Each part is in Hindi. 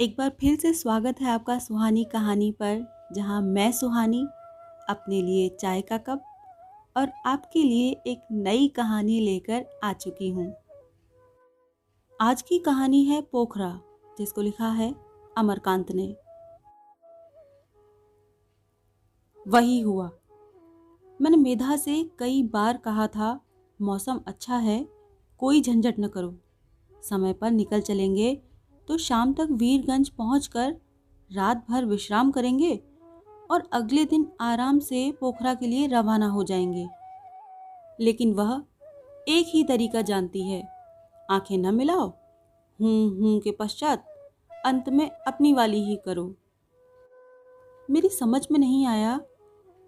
एक बार फिर से स्वागत है आपका सुहानी कहानी पर, जहाँ मैं सुहानी, अपने लिए चाय का कप और आपके लिए एक नई कहानी लेकर आ चुकी हूँ। आज की कहानी है पोखरा, जिसको लिखा है अमरकांत ने। वही हुआ। मैंने मेधा से कई बार कहा था, मौसम अच्छा है, कोई झंझट न करो। समय पर निकल चलेंगे तो शाम तक वीरगंज पहुंचकर रात भर विश्राम करेंगे और अगले दिन आराम से पोखरा के लिए रवाना हो जाएँगे। लेकिन वह एक ही तरीका जानती है। आँखें न मिलाओ, हूँ हूँ के पश्चात अंत में अपनी वाली ही करो। मेरी समझ में नहीं आया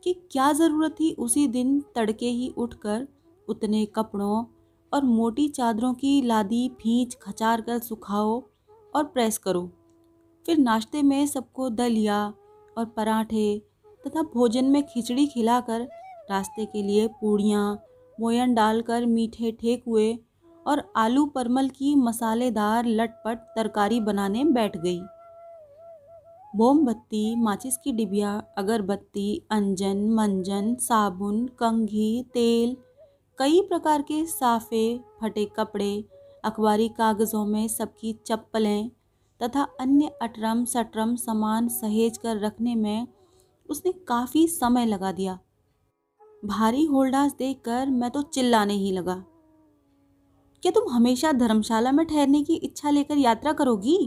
कि क्या ज़रूरत थी उसी दिन तड़के ही उठकर उतने कपड़ों और मोटी चादरों की लादी, फींच खचार कर सुखाओ और प्रेस करो। फिर नाश्ते में सबको दलिया और पराठे तथा भोजन में खिचड़ी खिलाकर रास्ते के लिए पूड़ियाँ, मोयन डालकर मीठे ठेकुए और आलू परमल की मसालेदार लटपट तरकारी बनाने बैठ गई। मोमबत्ती, माचिस की डिबिया, अगरबत्ती, अंजन, मंजन, साबुन, कंघी, तेल, कई प्रकार के साफे, फटे कपड़े अखबारी कागज़ों में सबकी चप्पलें तथा अन्य अटरम सटरम सामान सहेज कर रखने में उसने काफ़ी समय लगा दिया। भारी होल्डास देखकर मैं तो चिल्लाने ही लगा। क्या तुम हमेशा धर्मशाला में ठहरने की इच्छा लेकर यात्रा करोगी?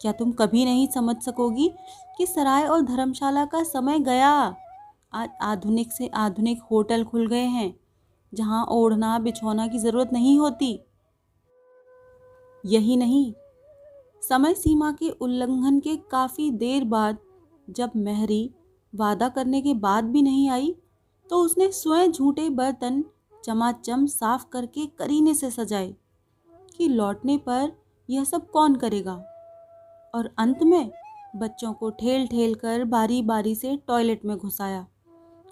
क्या तुम कभी नहीं समझ सकोगी कि सराय और धर्मशाला का समय गया? आज आधुनिक से आधुनिक होटल खुल गए हैं, जहाँ ओढ़ना बिछौना की ज़रूरत नहीं होती। यही नहीं। समय सीमा के उल्लंघन के काफ़ी देर बाद जब महरी वादा करने के बाद भी नहीं आई तो उसने स्वयं झूठे बर्तन चमाचम साफ़ करके करीने से सजाए कि लौटने पर यह सब कौन करेगा। और अंत में बच्चों को ठेल ठेल कर बारी बारी से टॉयलेट में घुसाया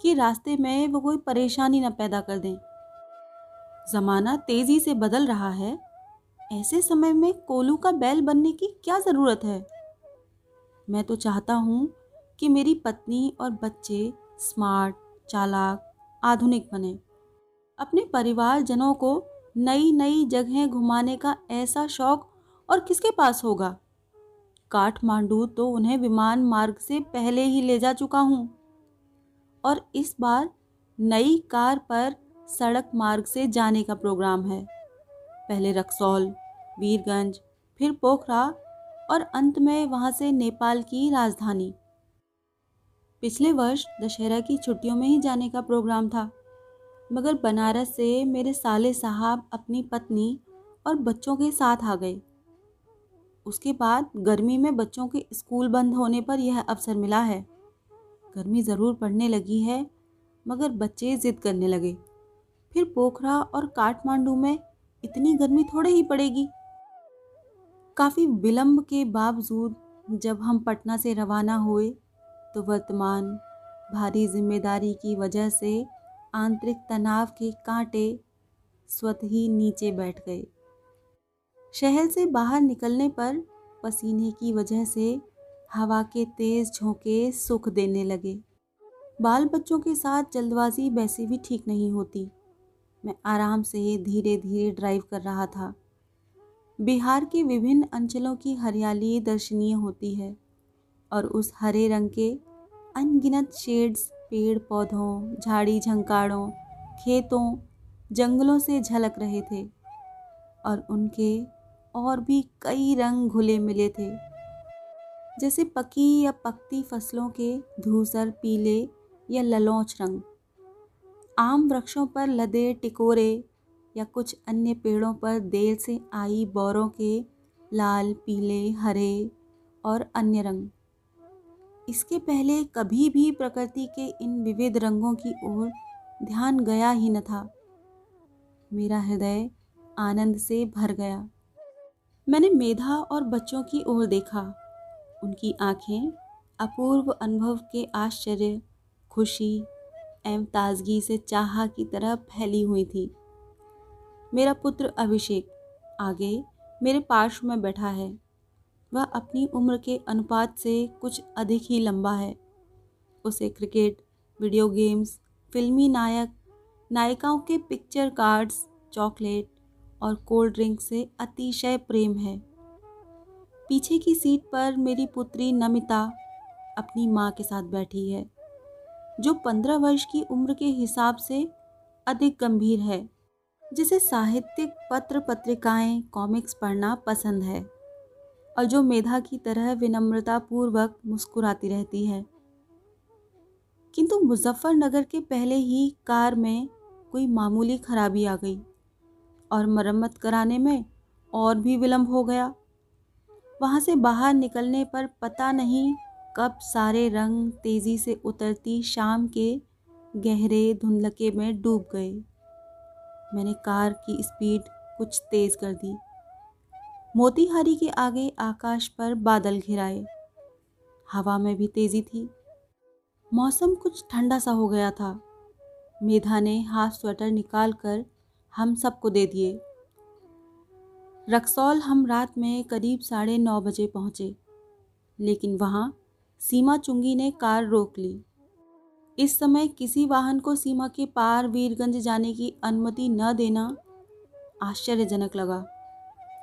कि रास्ते में वो कोई परेशानी न पैदा कर दें। ज़माना तेज़ी से बदल रहा है ऐसे समय में कोलू का बैल बनने की क्या ज़रूरत है? मैं तो चाहता हूँ कि मेरी पत्नी और बच्चे स्मार्ट चालाक, आधुनिक बने। अपने परिवारजनों को नई नई जगहें घुमाने का ऐसा शौक और किसके पास होगा? काठमांडू तो उन्हें विमान मार्ग से पहले ही ले जा चुका हूँ। और इस बार नई कार पर सड़क मार्ग से जाने का प्रोग्राम है। पहले रक्सौल वीरगंज, फिर पोखरा और अंत में वहाँ से नेपाल की राजधानी। पिछले वर्ष दशहरा की छुट्टियों में ही जाने का प्रोग्राम था, मगर बनारस से मेरे साले साहब अपनी पत्नी और बच्चों के साथ आ गए। उसके बाद गर्मी में बच्चों के स्कूल बंद होने पर यह अवसर मिला है। गर्मी ज़रूर पड़ने लगी है, मगर बच्चे ज़िद करने लगे। फिर पोखरा और काठमांडू में इतनी गर्मी थोड़े ही पड़ेगी। काफ़ी विलंब के बावजूद जब हम पटना से रवाना हुए तो वर्तमान भारी ज़िम्मेदारी की वजह से आंतरिक तनाव के कांटे स्वत ही नीचे बैठ गए। शहर से बाहर निकलने पर पसीने की वजह से हवा के तेज़ झोंके सुख देने लगे। बाल बच्चों के साथ जल्दबाजी वैसे भी ठीक नहीं होती। मैं आराम से धीरे धीरे ड्राइव कर रहा था। बिहार के विभिन्न अंचलों की हरियाली दर्शनीय होती है और उस हरे रंग के अनगिनत शेड्स पेड़ पौधों झाड़ी झंकाड़ों, खेतों, जंगलों से झलक रहे थे और उनके और भी कई रंग घुले मिले थे। जैसे पकी या पकती फ़सलों के धूसर, पीले या ललौच रंग। आम वृक्षों पर लदे टिकोरे या कुछ अन्य पेड़ों पर देर से आई बौरों के लाल, पीले, हरे और अन्य रंग। इसके पहले कभी भी प्रकृति के इन विविध रंगों की ओर ध्यान गया ही न था। मेरा हृदय आनंद से भर गया। मैंने मेधा और बच्चों की ओर देखा। उनकी आँखें अपूर्व अनुभव के आश्चर्य, खुशी एवं ताजगी से चाह की तरह फैली हुई थी। मेरा पुत्र अभिषेक, आगे मेरे पार्श्व में बैठा है। वह अपनी उम्र के अनुपात से कुछ अधिक ही लंबा है। उसे क्रिकेट, वीडियो गेम्स, फिल्मी नायक, नायिकाओं के पिक्चर कार्ड्स, चॉकलेट और कोल्ड ड्रिंक से अतिशय प्रेम है। पीछे की सीट पर मेरी पुत्री नमिता अपनी माँ के साथ बैठी है, जो पंद्रह वर्ष की उम्र के हिसाब से अधिक गंभीर है। जिसे साहित्यिक पत्र पत्रिकाएँ कॉमिक्स पढ़ना पसंद है और जो मेधा की तरह विनम्रता पूर्वक मुस्कुराती रहती है। किंतु मुजफ्फरनगर के पहले ही कार में कोई मामूली खराबी आ गई और मरम्मत कराने में और भी विलंब हो गया। वहाँ से बाहर निकलने पर पता नहीं कब सारे रंग तेज़ी से उतरती शाम के गहरे धुंधलके में डूब गए। मैंने कार की स्पीड कुछ तेज़ कर दी। मोतीहारी के आगे आकाश पर बादल घिराए। हवा में भी तेज़ी थी। मौसम कुछ ठंडा सा हो गया था। मेधा ने हाफ़ स्वेटर निकाल कर हम सबको दे दिए। रक्सौल हम रात में करीब साढ़े नौ बजे पहुँचे। लेकिन वहाँ सीमा चुंगी ने कार रोक ली। इस समय किसी वाहन को सीमा के पार वीरगंज जाने की अनुमति न देना आश्चर्यजनक लगा।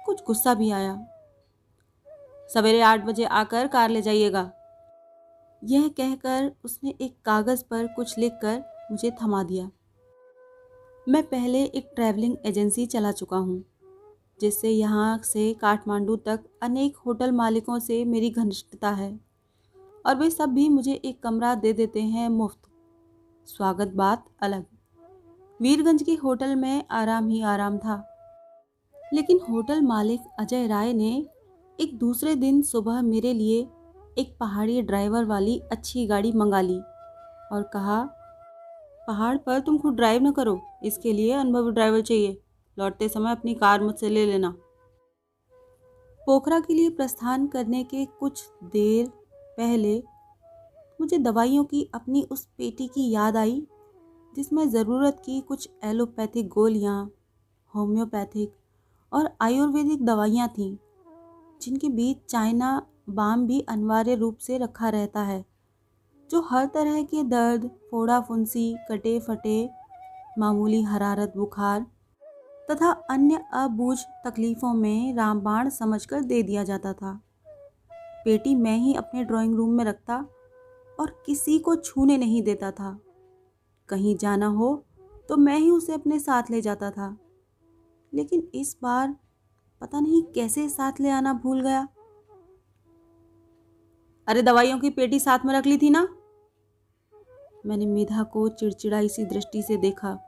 कुछ गुस्सा भी आया। सवेरे आठ बजे आकर कार ले जाइएगा। यह कहकर उसने एक कागज़ पर कुछ लिखकर मुझे थमा दिया। मैं पहले एक ट्रैवलिंग एजेंसी चला चुका हूँ, जिससे यहाँ से काठमांडू तक अनेक होटल मालिकों से मेरी घनिष्ठता है, और वे सब भी मुझे एक कमरा दे देते हैं मुफ़्त। स्वागत बात अलग। वीरगंज के होटल में आराम ही आराम था। लेकिन होटल मालिक अजय राय ने एक दूसरे दिन सुबह मेरे लिए एक पहाड़ी ड्राइवर वाली अच्छी गाड़ी मंगा ली और कहा, पहाड़ पर तुम खुद ड्राइव न करो, इसके लिए अनुभवी ड्राइवर चाहिए। लौटते समय अपनी कार मुझसे ले लेना। पोखरा के लिए प्रस्थान करने के कुछ देर पहले मुझे दवाइयों की अपनी उस पेटी की याद आई, जिसमें ज़रूरत की कुछ एलोपैथिक गोलियाँ, होम्योपैथिक और आयुर्वेदिक दवाइयाँ थीं, जिनके बीच चाइना बाम भी अनिवार्य रूप से रखा रहता है, जो हर तरह के दर्द, फोड़ा फुंसी, कटे फटे, मामूली हरारत, बुखार तथा अन्य अबूझ तकलीफ़ों में रामबाण समझकर दे दिया जाता था। पेटी मैं ही अपने ड्राइंग रूम में रखता और किसी को छूने नहीं देता था। कहीं जाना हो तो मैं ही उसे अपने साथ ले जाता था। लेकिन इस बार पता नहीं कैसे साथ ले आना भूल गया। अरे, दवाइयों की पेटी साथ में रख ली थी ना? मैंने मेधा को चिड़चिड़ाई सी दृष्टि से देखा।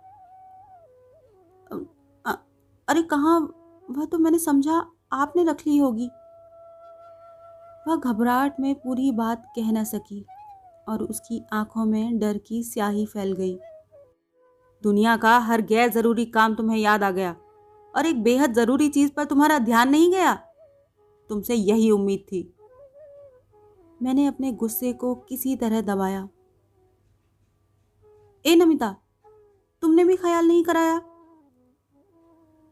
अरे, कहाँ? वह तो मैंने समझा आपने रख ली होगी। वह घबराहट में पूरी बात कह न सकी। और उसकी आँखों में डर की स्याही फैल गई। दुनिया का हर गैर ज़रूरी काम तुम्हें याद आ गया और एक बेहद ज़रूरी चीज़ पर तुम्हारा ध्यान नहीं गया। तुमसे यही उम्मीद थी। मैंने अपने गुस्से को किसी तरह दबाया। ए नमिता, तुमने भी ख्याल नहीं कराया?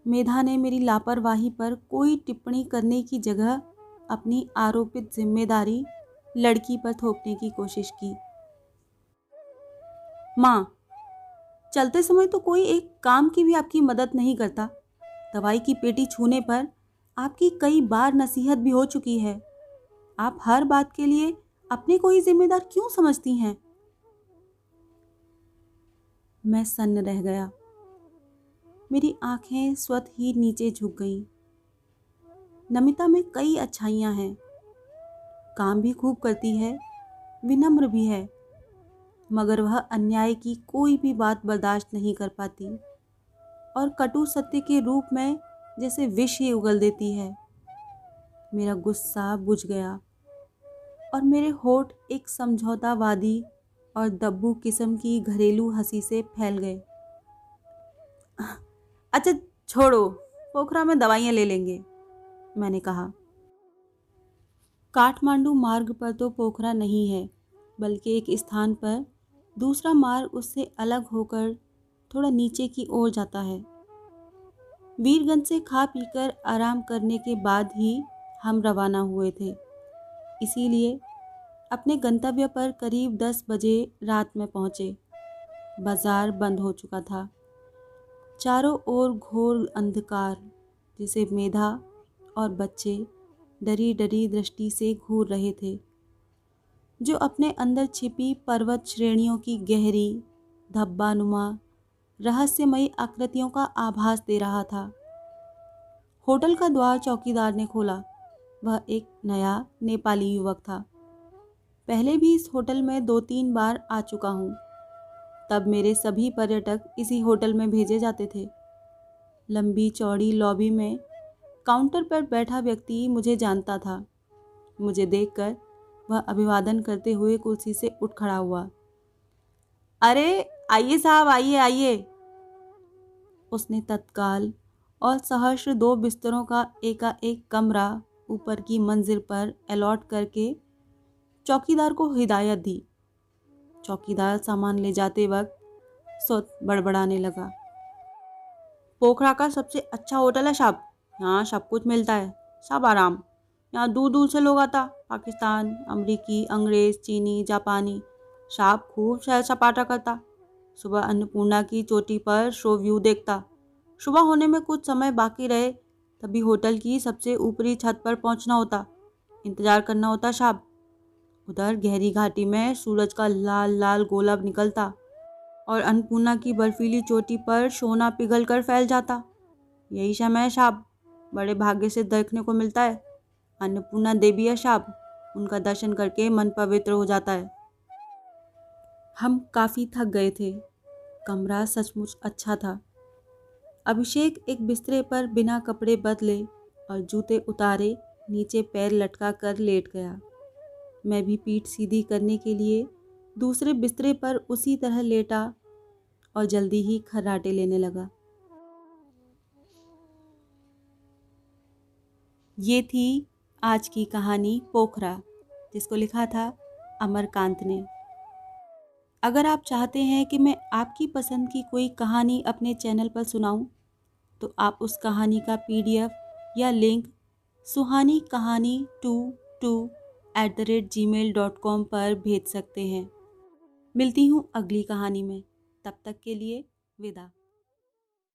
मेधा ने मेरी लापरवाही पर कोई टिप्पणी करने की जगह अपनी आरोपित ज़िम्मेदारी लड़की पर थोपने की कोशिश की। माँ, चलते समय तो कोई एक काम की भी आपकी मदद नहीं करता। दवाई की पेटी छूने पर आपकी कई बार नसीहत भी हो चुकी है। आप हर बात के लिए अपने को ही जिम्मेदार क्यों समझती हैं? मैं सन्न रह गया। मेरी आँखें स्वत ही नीचे झुक गईं। नमिता में कई अच्छाइयाँ हैं। काम भी खूब करती है, विनम्र भी है, मगर वह अन्याय की कोई भी बात बर्दाश्त नहीं कर पाती और कटु सत्य के रूप में जैसे विष ही उगल देती है। मेरा गुस्सा बुझ गया और मेरे होठ एक समझौतावादी और दब्बू किस्म की घरेलू हँसी से फैल गए। अच्छा छोड़ो, पोखरा में दवाइयाँ ले लेंगे, मैंने कहा। काठमांडू मार्ग पर तो पोखरा नहीं है, बल्कि एक स्थान पर। दूसरा मार्ग उससे अलग होकर थोड़ा नीचे की ओर जाता है। वीरगंज से खा पीकर आराम करने के बाद ही हम रवाना हुए थे। इसीलिए अपने गंतव्य पर करीब दस बजे रात में पहुँचे। बाज़ार बंद हो चुका था। चारों ओर घोर अंधकार, जिसे मेधा और बच्चे डरी डरी दृष्टि से घूर रहे थे। जो अपने अंदर छिपी पर्वत श्रेणियों की गहरी, धब्बानुमा, रहस्यमयी आकृतियों का आभास दे रहा था। होटल का द्वार चौकीदार ने खोला। वह एक नया नेपाली युवक था। पहले भी इस होटल में दो तीन बार आ चुका हूँ। तब मेरे सभी पर्यटक इसी होटल में भेजे जाते थे। लंबी चौड़ी लॉबी में काउंटर पर बैठा व्यक्ति मुझे जानता था। मुझे देखकर वह अभिवादन करते हुए कुर्सी से उठ खड़ा हुआ। अरे, आइए साहब, आइए आइए। उसने तत्काल और सहर्ष दो बिस्तरों का एकाएक कमरा ऊपर की मंजिल पर अलॉट करके चौकीदार को हिदायत दी। चौकीदार सामान ले जाते वक्त सुत बड़बड़ाने लगा। पोखरा का सबसे अच्छा होटल है साहब। यहाँ सब कुछ मिलता है, सब आराम। यहाँ दूर दूर से लोग आता, पाकिस्तान, अमरीकी, अंग्रेज़, चीनी, जापानी साहब खूब शहर सपाटा करता। सुबह अन्नपूर्णा की चोटी पर शो व्यू देखता। सुबह होने में कुछ समय बाकी रहे, तभी होटल की सबसे ऊपरी छत पर पहुँचना होता, इंतज़ार करना होता साहब उधर गहरी घाटी में सूरज का लाल लाल गोलब निकलता और अन्नपूर्णा की बर्फीली चोटी पर सोना पिघल कर फैल जाता। यही समय शाब। बड़े भाग्य से देखने को मिलता है। अन्नपूर्णा देवी या शाप, उनका दर्शन करके मन पवित्र हो जाता है। हम काफ़ी थक गए थे। कमरा सचमुच अच्छा था। अभिषेक एक बिस्तरे पर बिना कपड़े बदले और जूते उतारे नीचे पैर लटका कर लेट गया। मैं भी पीठ सीधी करने के लिए दूसरे बिस्तरे पर उसी तरह लेटा और जल्दी ही खर्राटे लेने लगा। ये थी आज की कहानी पोखरा जिसको लिखा था अमरकांत ने। अगर आप चाहते हैं कि मैं आपकी पसंद की कोई कहानी अपने चैनल पर सुनाऊं, तो आप उस कहानी का पीडीएफ या link Suhani Kahani two two at the rate Gmail dot com पर भेज सकते हैं। मिलती हूँ अगली कहानी में। तब तक के लिए विदा।